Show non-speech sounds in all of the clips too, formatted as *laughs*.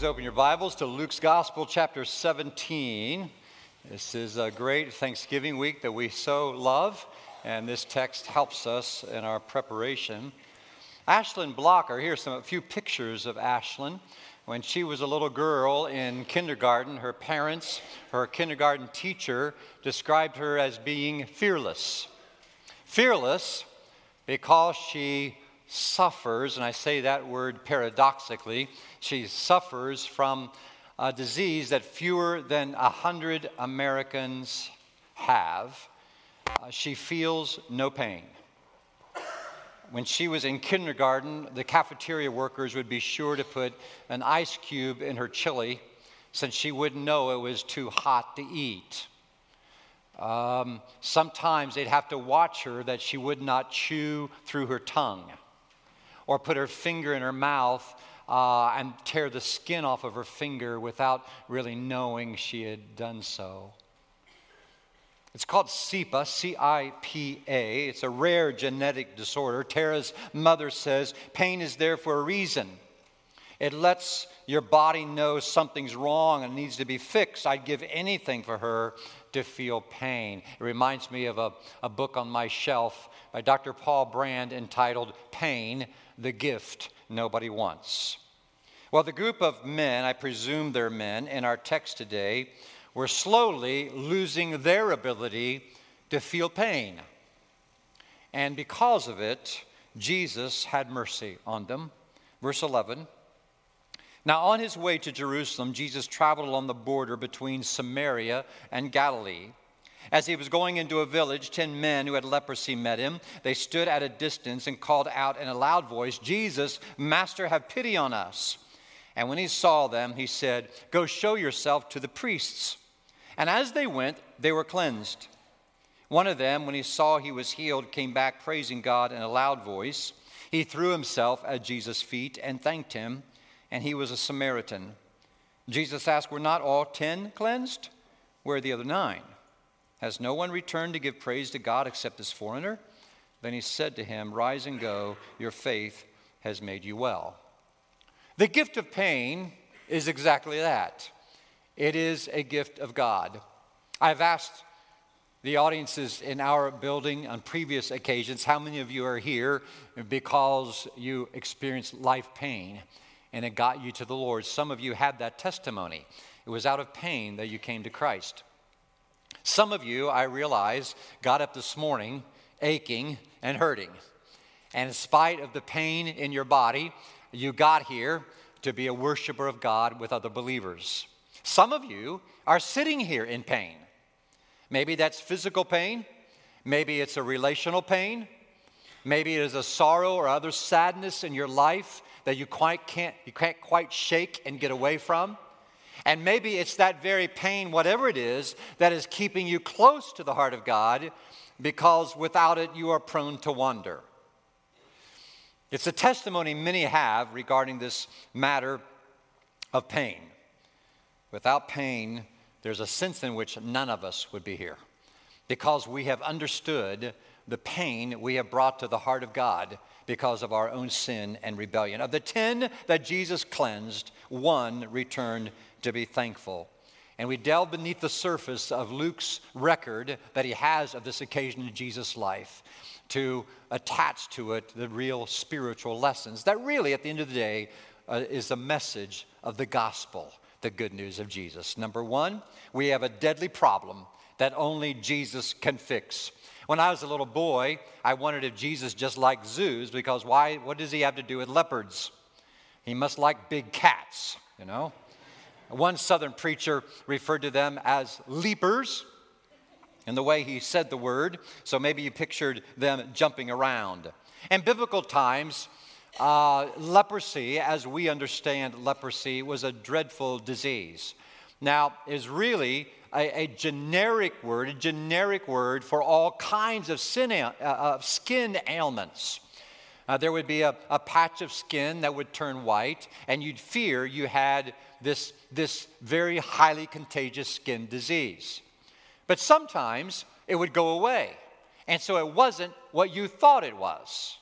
Please open your Bibles to Luke's Gospel, chapter 17. This is a great Thanksgiving week that we so love, and this text helps us in our preparation. Ashlyn Blocker, here's some, a few pictures of Ashlyn. When she was a little girl in kindergarten, her parents, her kindergarten teacher, described her as being fearless. Fearless because she suffers, and I say that word paradoxically, she suffers from a disease that fewer than 100 Americans have. Uh, she feels no pain. When she was in kindergarten, the cafeteria workers would be sure to put an ice cube in her chili since she wouldn't know it was too hot to eat. Um, sometimes they'd have to watch her that she would not chew through her tongue or put her finger in her mouth uh, and tear the skin off of her finger without really knowing she had done so. It's called CIPA, C I P A. It's a rare genetic disorder. Tara's mother says pain is there for a reason. It lets your body know something's wrong and needs to be fixed. I'd give anything for her to feel pain. It reminds me of a, a book on my shelf by Dr. Paul Brand entitled Pain the gift nobody wants. Well, the group of men, I presume they're men, in our text today, were slowly losing their ability to feel pain. And because of it, Jesus had mercy on them. Verse 11. Now, on his way to Jerusalem, Jesus traveled along the border between Samaria and Galilee. As he was going into a village, ten men who had leprosy met him. They stood at a distance and called out in a loud voice, Jesus, Master, have pity on us. And when he saw them, he said, Go show yourself to the priests. And as they went, they were cleansed. One of them, when he saw he was healed, came back praising God in a loud voice. He threw himself at Jesus' feet and thanked him, and he was a Samaritan. Jesus asked, Were not all ten cleansed? Where are the other nine? Has no one returned to give praise to God except this foreigner? Then he said to him, Rise and go, your faith has made you well. The gift of pain is exactly that it is a gift of God. I've asked the audiences in our building on previous occasions how many of you are here because you experienced life pain and it got you to the Lord. Some of you had that testimony. It was out of pain that you came to Christ. Some of you, I realize, got up this morning aching and hurting. And in spite of the pain in your body, you got here to be a worshiper of God with other believers. Some of you are sitting here in pain. Maybe that's physical pain, maybe it's a relational pain, maybe it is a sorrow or other sadness in your life that you quite can't you can't quite shake and get away from. And maybe it's that very pain, whatever it is, that is keeping you close to the heart of God because without it you are prone to wander. It's a testimony many have regarding this matter of pain. Without pain, there's a sense in which none of us would be here because we have understood the pain we have brought to the heart of God because of our own sin and rebellion. Of the 10 that Jesus cleansed, one returned to be thankful. And we delve beneath the surface of Luke's record that he has of this occasion in Jesus' life to attach to it the real spiritual lessons that really, at the end of the day, uh, is the message of the gospel, the good news of Jesus. Number one, we have a deadly problem that only Jesus can fix. When I was a little boy, I wondered if Jesus just liked zoos because why? What does he have to do with leopards? He must like big cats, you know? One southern preacher referred to them as leapers in the way he said the word, so maybe you pictured them jumping around. In biblical times, uh, leprosy, as we understand leprosy, was a dreadful disease. Now, is really a, a, generic word, a generic word for all kinds of sin, uh, skin ailments. Uh, there would be a, a patch of skin that would turn white, and you'd fear you had this, this very highly contagious skin disease. But sometimes it would go away. And so it wasn't what you thought it was.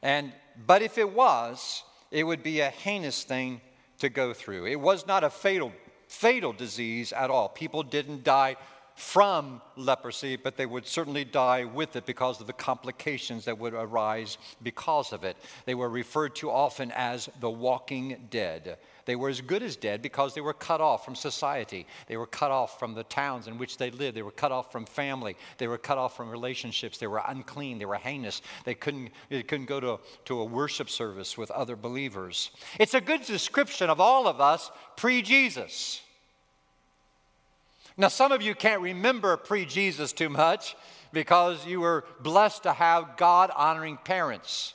And, but if it was, it would be a heinous thing to go through. It was not a fatal, fatal disease at all. People didn't die from leprosy, but they would certainly die with it because of the complications that would arise because of it. They were referred to often as the walking dead. They were as good as dead because they were cut off from society. They were cut off from the towns in which they lived. They were cut off from family. They were cut off from relationships. They were unclean. They were heinous. They couldn't, they couldn't go to, to a worship service with other believers. It's a good description of all of us pre Jesus. Now, some of you can't remember pre Jesus too much because you were blessed to have God honoring parents.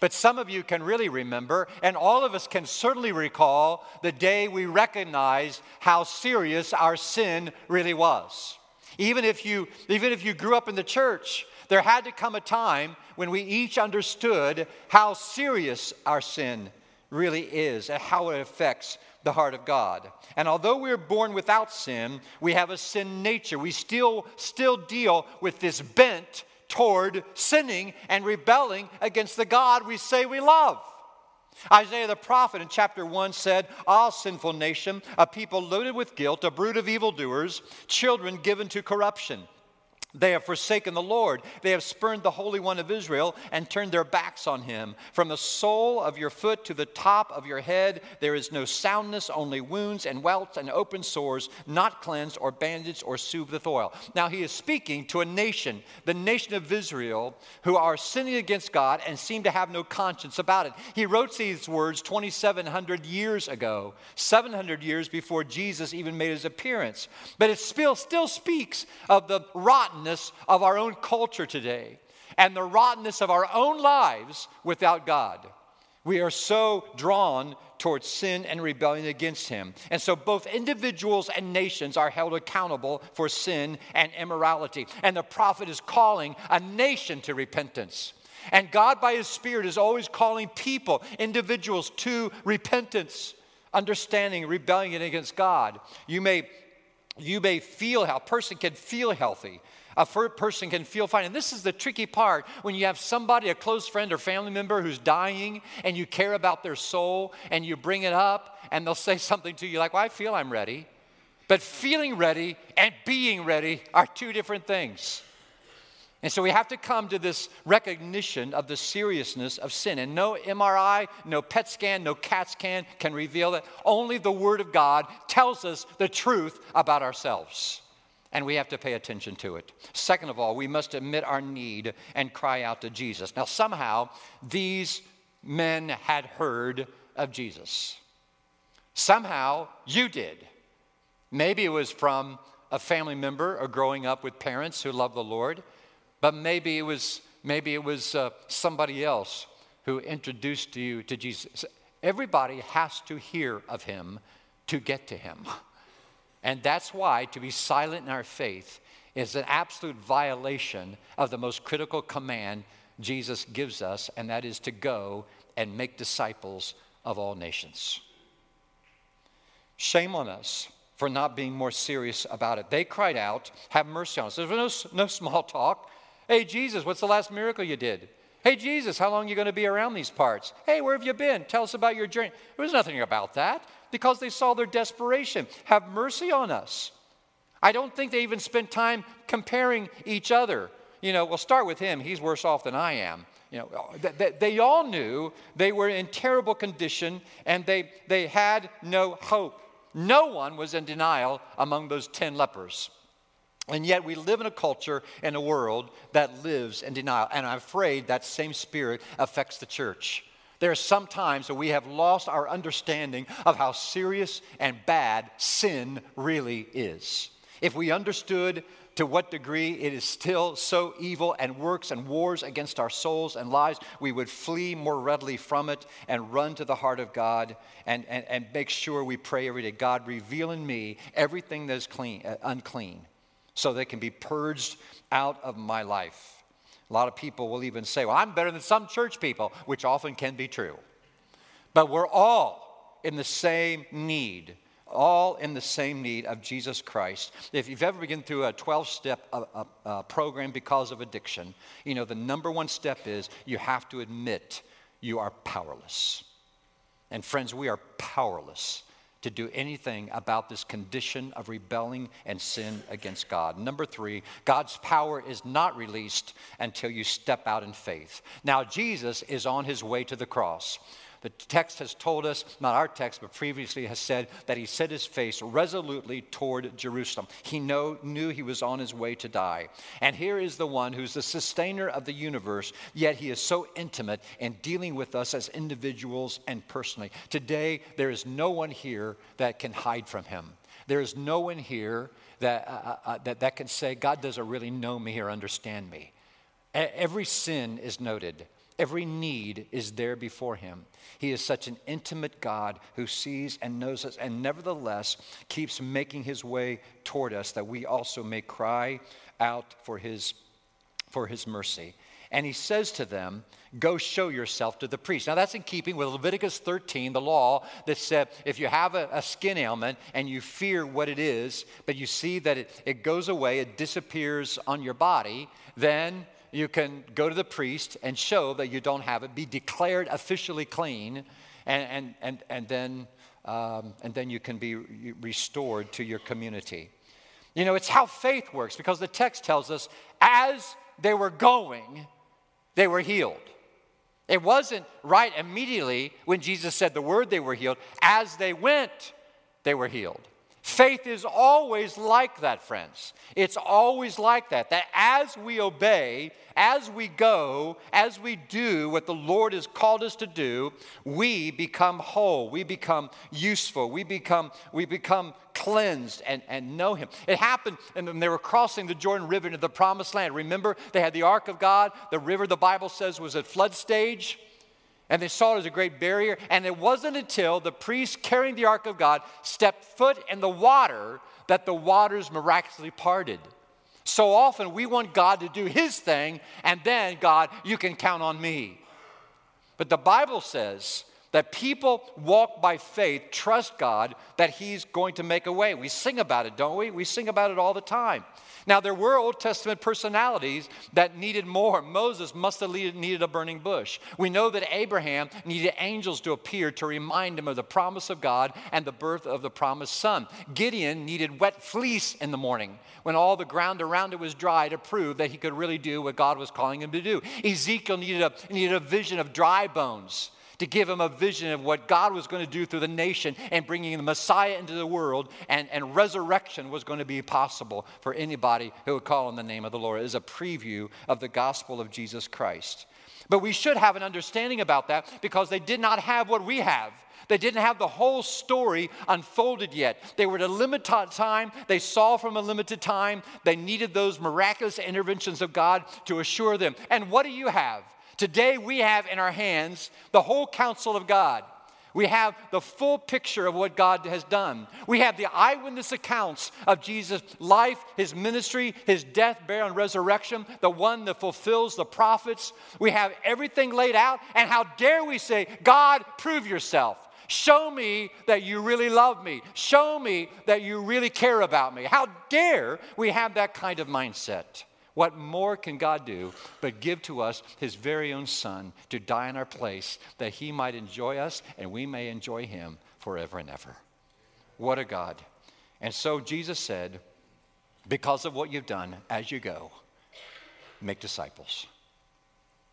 But some of you can really remember, and all of us can certainly recall the day we recognized how serious our sin really was. Even if you, even if you grew up in the church, there had to come a time when we each understood how serious our sin really is and how it affects the heart of God. And although we're born without sin, we have a sin nature. We still, still deal with this bent toward sinning and rebelling against the God we say we love. Isaiah the prophet in chapter 1 said, All sinful nation, a people loaded with guilt, a brood of evildoers, children given to corruption. They have forsaken the Lord. They have spurned the Holy One of Israel and turned their backs on him. From the sole of your foot to the top of your head, there is no soundness, only wounds and welts and open sores, not cleansed or bandaged or soothed with oil. Now he is speaking to a nation, the nation of Israel, who are sinning against God and seem to have no conscience about it. He wrote these words 2,700 years ago, 700 years before Jesus even made his appearance. But it still, still speaks of the rotten rottenness of our own culture today and the rottenness of our own lives without God. We are so drawn towards sin and rebellion against Him. And so both individuals and nations are held accountable for sin and immorality. And the prophet is calling a nation to repentance. And God, by His Spirit, is always calling people, individuals, to repentance, understanding rebellion against God. You may, you may feel how a person can feel healthy a person can feel fine. And this is the tricky part when you have somebody, a close friend or family member who's dying and you care about their soul and you bring it up and they'll say *laughs* something to you like, Well, I feel I'm ready. But feeling ready and being ready are two different things. And so we have to come to this recognition of the seriousness of sin. And no MRI, no PET scan, no CAT scan can reveal that. Only the Word of God tells us the truth about ourselves and we have to pay attention to it. Second of all, we must admit our need and cry out to Jesus. Now, somehow, these men had heard of Jesus. Somehow, you did. Maybe it was from a family member or growing up with parents who love the Lord, but maybe it was maybe it was uh, somebody else who introduced you to Jesus. Everybody has to hear of him to get to him. And that's why to be silent in our faith is an absolute violation of the most critical command Jesus gives us, and that is to go and make disciples of all nations. Shame on us for not being more serious about it. They cried out, Have mercy on us. There was no, no small talk. Hey, Jesus, what's the last miracle you did? Hey, Jesus, how long are you going to be around these parts? Hey, where have you been? Tell us about your journey. There was nothing about that because they saw their desperation. Have mercy on us. I don't think they even spent time comparing each other. You know, we'll start with him. He's worse off than I am. You know, uh, they, they all knew they were in terrible condition and they, they had no hope. No one was in denial among those 10 lepers. And yet, we live in a culture and a world that lives in denial. And I'm afraid that same spirit affects the church. There are some times that we have lost our understanding of how serious and bad sin really is. If we understood to what degree it is still so evil and works and wars against our souls and lives, we would flee more readily from it and run to the heart of God and, and, and make sure we pray every day God, reveal in me everything that is clean, uh, unclean so they can be purged out of my life. A lot of people will even say, Well, I'm better than some church people, which often can be true. But we're all in the same need, all in the same need of Jesus Christ. If you've ever been through a 12 step uh, uh, uh, program because of addiction, you know, the number one step is you have to admit you are powerless. And friends, we are powerless to do anything about this condition of rebelling and sin against God. Number three, God's power is not released until you step out in faith. Now, Jesus is on his way to the cross. The text has told us, not our text, but previously has said that he set his face resolutely toward Jerusalem. He know, knew he was on his way to die. And here is the one who's the sustainer of the universe, yet he is so intimate in dealing with us as individuals and personally. Today, there is no one here that can hide from him. There is no one here that, uh, uh, uh that, that can say, God doesn't really know me or understand me. Every sin is noted. Every need is there before him. He is such an intimate God who sees and knows us and nevertheless keeps making his way toward us that we also may cry out for his, for his mercy. And he says to them, Go show yourself to the priest. Now, that's in keeping with Leviticus 13, the law that said if you have a, a, skin ailment and you fear what it is, but you see that it, it goes away, it disappears on your body, then you can go to the priest and show that you don't have it, be declared officially clean, and, and, and, and, then, um, and then you can be restored to your community. You know, it's how faith works because the text tells us as they were going, they were healed. It wasn't right immediately when Jesus said the word they were healed. As they went, they were healed. Faith is always like that, friends. It's always like that. That as we obey, as we go, as we do what the Lord has called us to do, we become whole. We become useful. We become, we become cleansed and, and know Him. It happened, and they were crossing the Jordan River into the promised land. Remember, they had the Ark of God. The river, the Bible says, was at flood stage and they saw it as a great barrier. And it wasn't until the priest carrying the ark of God stepped foot in the water that the waters miraculously parted. So often we want God to do his thing, and then, God, you can count on me. But the Bible says that people walk by faith, trust God that he's going to make a way. We sing about it, don't we? We sing about it all the time. Now, there were Old Testament personalities that needed more. Moses must have needed a burning bush. We know that Abraham needed angels to appear to remind him of the promise of God and the birth of the promised son. Gideon needed wet fleece in the morning when all the ground around it was dry to prove that he could really do what God was calling him to do. Ezekiel needed a, needed a vision of dry bones to give him a vision of what God was going to do through the nation and bringing the Messiah into the world, and, and resurrection was going to be possible for anybody who would call on the name of the Lord. It is a preview of the gospel of Jesus Christ. But we should have an understanding about that because they did not have what we have. They didn't have the whole story unfolded yet. They were at a limited time. They saw from a limited time. They needed those miraculous interventions of God to assure them. And what do you have? Today we have in our hands the whole counsel of God. We have the full picture of what God has done. We have the eyewitness accounts of Jesus' life, his ministry, his death, burial, and resurrection, the one that fulfills the prophets. We have everything laid out. And how dare we say, God, prove yourself. Show me that you really love me. Show me that you really care about me. How dare we have that kind of mindset? What more can God do but give to us his very own Son to die in our place that he might enjoy us and we may enjoy him forever and ever? What a God. And so Jesus said, Because of what you've done, as you go, make disciples.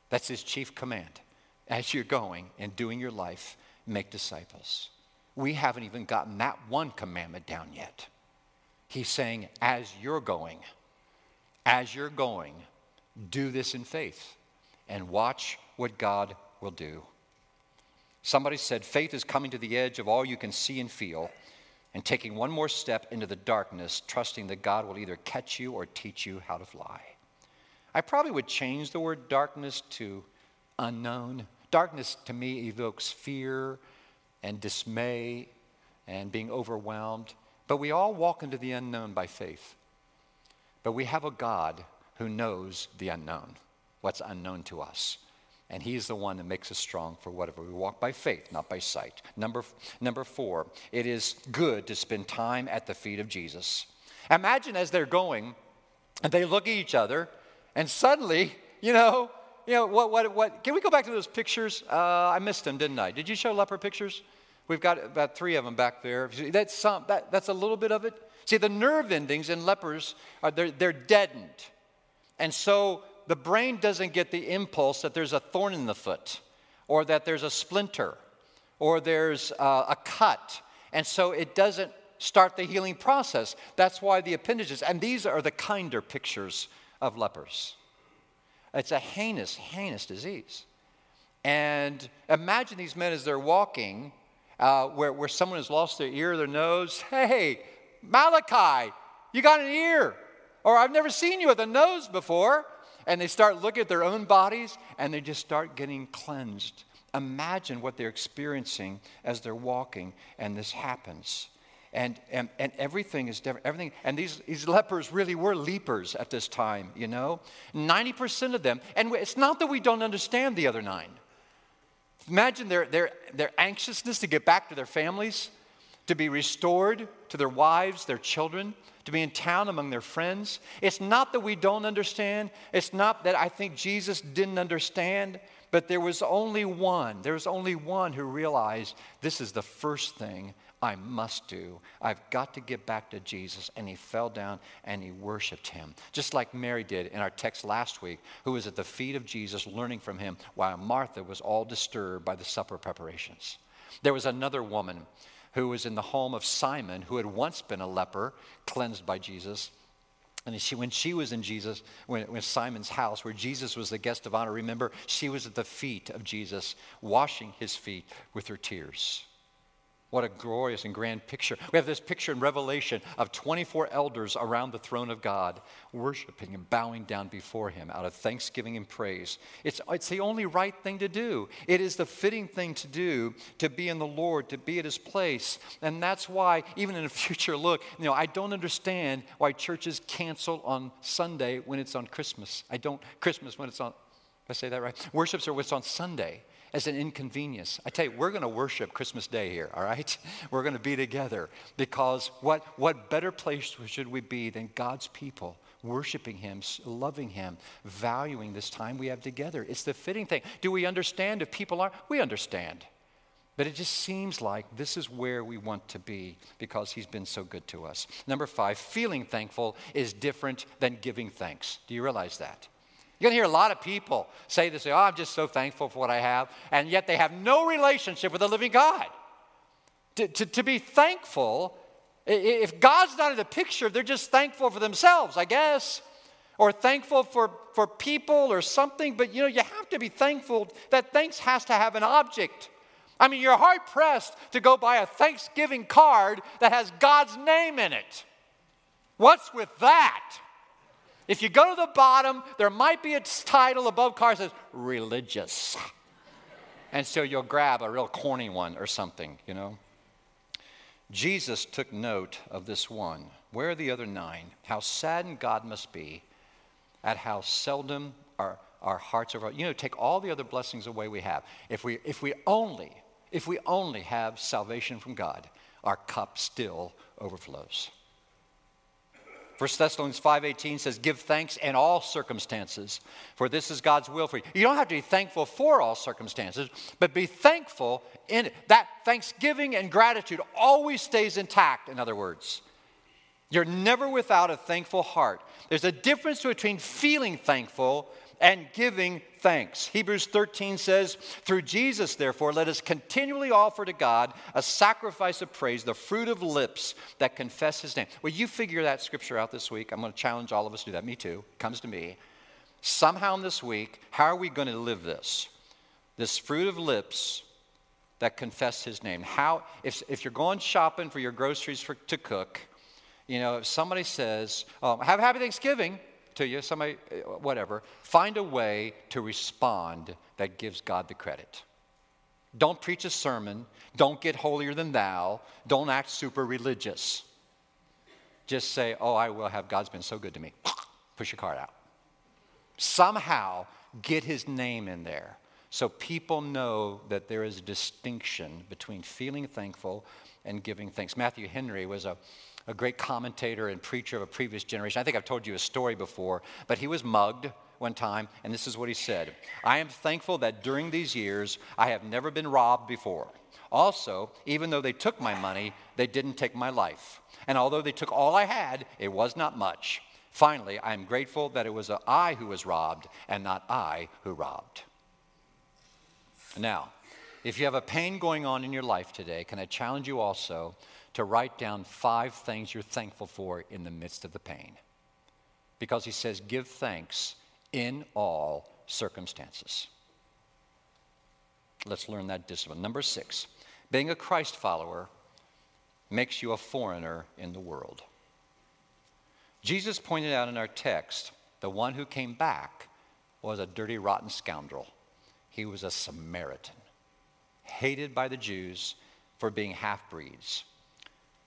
That's his chief command. As you're going and doing your life, make disciples. We haven't even gotten that one commandment down yet. He's saying, As you're going, as you're going, do this in faith and watch what God will do. Somebody said, faith is coming to the edge of all you can see and feel and taking one more step into the darkness, trusting that God will either catch you or teach you how to fly. I probably would change the word darkness to unknown. Darkness to me evokes fear and dismay and being overwhelmed. But we all walk into the unknown by faith. But we have a God who knows the unknown, what's unknown to us. And he's the one that makes us strong for whatever. We walk by faith, not by sight. Number, number four, it is good to spend time at the feet of Jesus. Imagine as they're going and they look at each other, and suddenly, you know, you know, what, what, what, can we go back to those pictures? Uh, I missed them, didn't I? Did you show leper pictures? We've got about three of them back there. That's, some, that, that's a little bit of it. See, the nerve endings in lepers, are, they're, they're deadened. And so the brain doesn't get the impulse that there's a thorn in the foot, or that there's a splinter, or there's uh, a cut. And so it doesn't start the healing process. That's why the appendages, and these are the kinder pictures of lepers. It's a heinous, heinous disease. And imagine these men as they're walking, uh, where, where someone has lost their ear their nose. *laughs* Hey, Malachi, you got an ear. Or I've never seen you with a nose before. And they start looking at their own bodies and they just start getting cleansed. Imagine what they're experiencing as they're walking and this happens and, and, and everything is different. Everything, and these, these lepers really were leapers at this time, you know? 90% of them, and it's not that we don't understand the other nine. Imagine their, their, their anxiousness to get back to their families, to be restored to their wives, their children, to be in town among their friends. It's not that we don't understand. It's not that I think Jesus didn't understand, but there was only one. There was only one who realized this is the first thing I must do. I've got to get back to Jesus. And he fell down and he worshiped him, just like Mary did in our text last week, who was at the feet of Jesus learning from him while Martha was all disturbed by the supper preparations. There was another woman who was in the home of Simon, who had once been a leper, cleansed by Jesus. And she, when she was in Jesus, when, when Simon's house, where Jesus was the guest of honor, remember, she was at the feet of Jesus, washing his feet with her tears. What a glorious and grand picture. We have this picture in Revelation of 24 elders around the throne of God, worshiping and bowing down before Him out of thanksgiving and praise. It's, it's the only right thing to do. It is the fitting thing to do to be in the Lord, to be at His place. And that's why, even in a *laughs* future look, you know, I don't understand why churches cancel on Sunday when it's on Christmas. I don't, Christmas when it's on, I say that right? Worships are what's on Sunday as an inconvenience. I tell you, we're going to worship Christmas Day here, all right? *laughs* We're going to be together because what, what better place should we be than God's people worshiping Him, loving Him, valuing this time we have together? It's the fitting thing. Do we understand if people are? We understand. But it just seems like this is where we want to be because He's been so good to us. Number five, feeling thankful is different than giving thanks. Do you realize that? You're going to hear a lot of people say this, oh, I'm just so thankful for what I have, and yet they have no relationship with the living God. To, to, to be thankful, if God's not in the picture, they're just thankful for themselves, I guess, or thankful for, for people or something, but you know, you have to be thankful that thanks has to have an object. I mean, you're hard pressed to go buy a Thanksgiving card that has God's name in it. What's with that? If you go to the bottom, there might be a title above car that says religious. And so you'll grab a real corny one or something, you know. Jesus took note of this one. Where are the other nine? How saddened God must be at how seldom our, our hearts are. You know, take all the other blessings away we have. If we, if we only, if we only have salvation from God, our cup still overflows. 1 Thessalonians 5:18 says, "Give thanks in all circumstances, for this is God's will for you." You don't have to be thankful for all circumstances, but be thankful in it. That thanksgiving and gratitude always stays intact, in other words. You're never without a thankful heart. There's a difference between feeling thankful and giving thanks. Hebrews 13 says, Through Jesus, therefore, let us continually offer to God a sacrifice of praise, the fruit of lips that confess his name. Well, you figure that scripture out this week. I'm going to challenge all of us to do that. Me too. It comes to me. Somehow in this week, how are we going to live this? This fruit of lips that confess his name. How, if, if you're going shopping for your groceries for, to cook, you know, if somebody says, oh, have a happy Thanksgiving, to you, somebody, uh, whatever, find a way to respond that gives God the credit. Don't preach a sermon. Don't get holier than thou. Don't act super religious. Just say, Oh, I will have. God's been so good to me. *sniffs* Push your card out. Somehow get his name in there so people know that there is a distinction between feeling thankful and giving thanks. Matthew Henry was a a great commentator and preacher of a previous generation. I think I've told you a story before, but he was mugged one time, and this is what he said I am thankful that during these years I have never been robbed before. Also, even though they took my money, they didn't take my life. And although they took all I had, it was not much. Finally, I am grateful that it was I who was robbed and not I who robbed. Now, if you have a pain going on in your life today, can I challenge you also to write down five things you're thankful for in the midst of the pain? Because he says, give thanks in all circumstances. Let's learn that discipline. Number six, being a Christ follower makes you a foreigner in the world. Jesus pointed out in our text the one who came back was a dirty, rotten scoundrel. He was a Samaritan, hated by the Jews for being half breeds.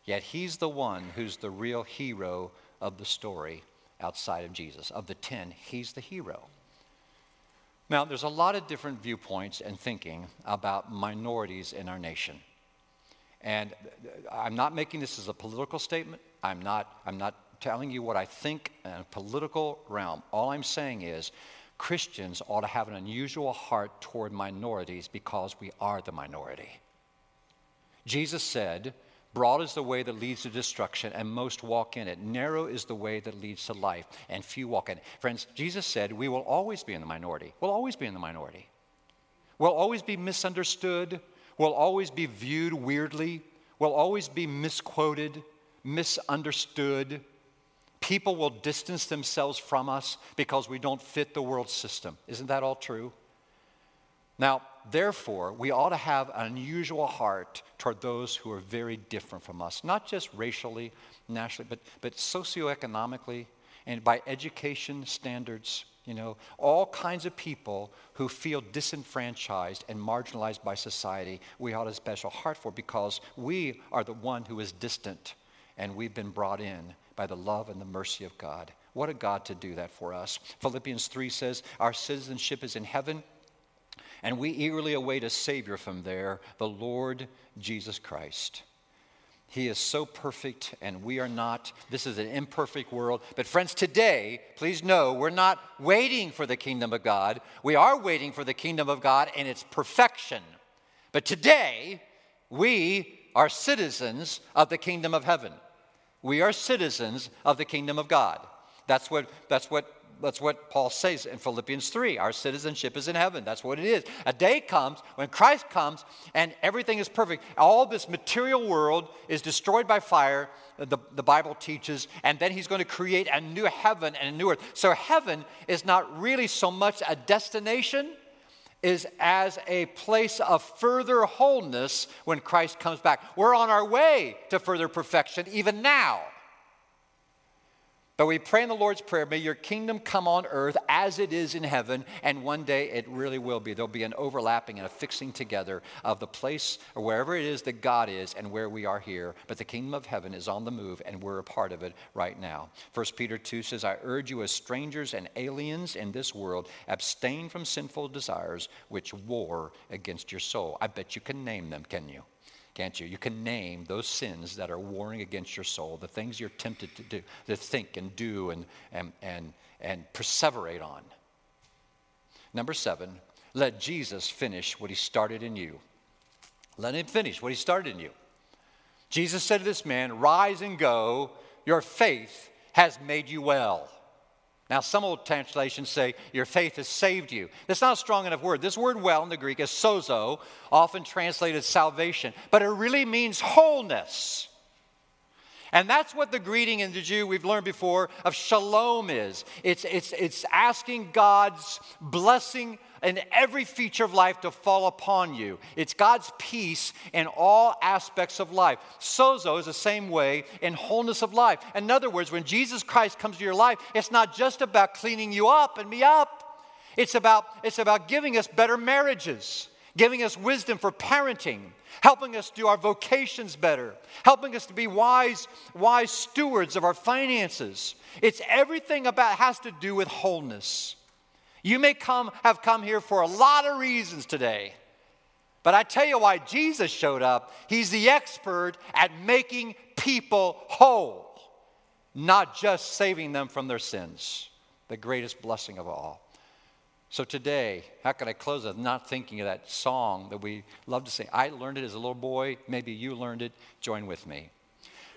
Yet he's the one who's the real hero of the story outside of Jesus. Of the ten, he's the hero. Now, there's a lot of different viewpoints and thinking about minorities in our nation. And I'm not making this as a political statement. I'm not, I'm not telling you what I think in a political realm. All I'm saying is Christians ought to have an unusual heart toward minorities because we are the minority. Jesus said, Broad is the way that leads to destruction, and most walk in it. Narrow is the way that leads to life, and few walk in it. Friends, Jesus said we will always be in the minority. We'll always be in the minority. We'll always be misunderstood. We'll always be viewed weirdly. We'll always be misquoted, misunderstood. People will distance themselves from us because we don't fit the world system. Isn't that all true? Now, therefore, we ought to have an unusual heart toward those who are very different from us, not just racially, nationally, but, but socioeconomically and by education standards. You know, all kinds of people who feel disenfranchised and marginalized by society, we ought a special heart for because we are the one who is distant and we've been brought in by the love and the mercy of God. What a God to do that for us. Philippians 3 says, Our citizenship is in heaven and we eagerly await a Savior from there, the Lord Jesus Christ. He is so perfect, and we are not. This is an imperfect world. But, friends, today, please know we're not waiting for the kingdom of God. We are waiting for the kingdom of God and its perfection. But today, we are citizens of the kingdom of heaven. We are citizens of the kingdom of God. That's what, that's what that's what Paul says in Philippians 3. Our citizenship is in heaven. That's what it is. A day comes when Christ comes and everything is perfect. All this material world is destroyed by fire, the, the Bible teaches, and then he's going to create a new heaven and a new earth. So heaven is not really so much a destination is as a place of further wholeness when Christ comes back. We're on our way to further perfection even now. But we pray in the Lord's Prayer, may your kingdom come on earth as it is in heaven, and one day it really will be. There'll be an overlapping and a fixing together of the place or wherever it is that God is and where we are here. But the kingdom of heaven is on the move, and we're a part of it right now. 1 Peter 2 says, I urge you as strangers and aliens in this world, abstain from sinful desires which war against your soul. I bet you can name them, can you? Can't you? You can name those sins that are warring against your soul, the things you're tempted to do, to think and do and, and, and, and perseverate on. Number seven, let Jesus finish what he started in you. Let him finish what he started in you. Jesus said to this man, Rise and go, your faith has made you well. Now, some old translations say, Your faith has saved you. That's not a strong enough word. This word well in the Greek is sozo, often translated salvation, but it really means wholeness. And that's what the greeting in the Jew we've learned before of shalom is. It's, it's, it's asking God's blessing in every feature of life to fall upon you. It's God's peace in all aspects of life. Sozo is the same way in wholeness of life. In other words, when Jesus Christ comes to your life, it's not just about cleaning you up and me up. It's about, it's about giving us better marriages, giving us wisdom for parenting, helping us do our vocations better, helping us to be wise, wise stewards of our finances. It's everything about has to do with wholeness. You may come, have come here for a lot of reasons today. But I tell you why Jesus showed up. He's the expert at making people whole, not just saving them from their sins. the greatest blessing of all. So today, how can I close with not thinking of that song that we love to sing? I learned it as a little boy. Maybe you learned it. Join with me.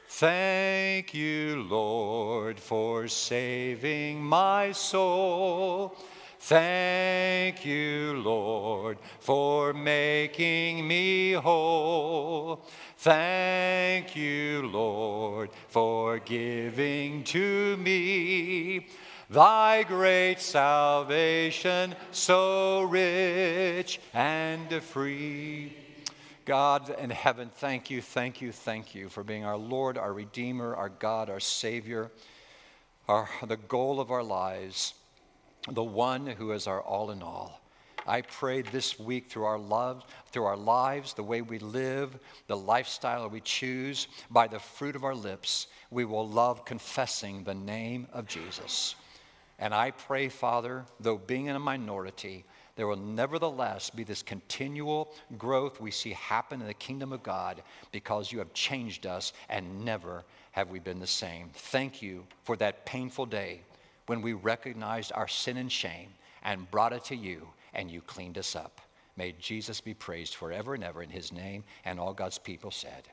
Thank you, Lord, for saving my soul. Thank you, Lord, for making me whole. Thank you, Lord, for giving to me Thy great salvation, so rich and free. God in heaven, thank you, thank you, thank you for being our Lord, our Redeemer, our God, our Savior, our, the goal of our lives, the one who is our all in all. I pray this week through our love, through our lives, the way we live, the lifestyle we choose, by the fruit of our lips, we will love confessing the name of Jesus. And I pray, Father, though being in a minority, there will nevertheless be this continual growth we see happen in the kingdom of God because you have changed us and never have we been the same. Thank you for that painful day when we recognized our sin and shame and brought it to you and you cleaned us up. May Jesus be praised forever and ever in his name. And all God's people said.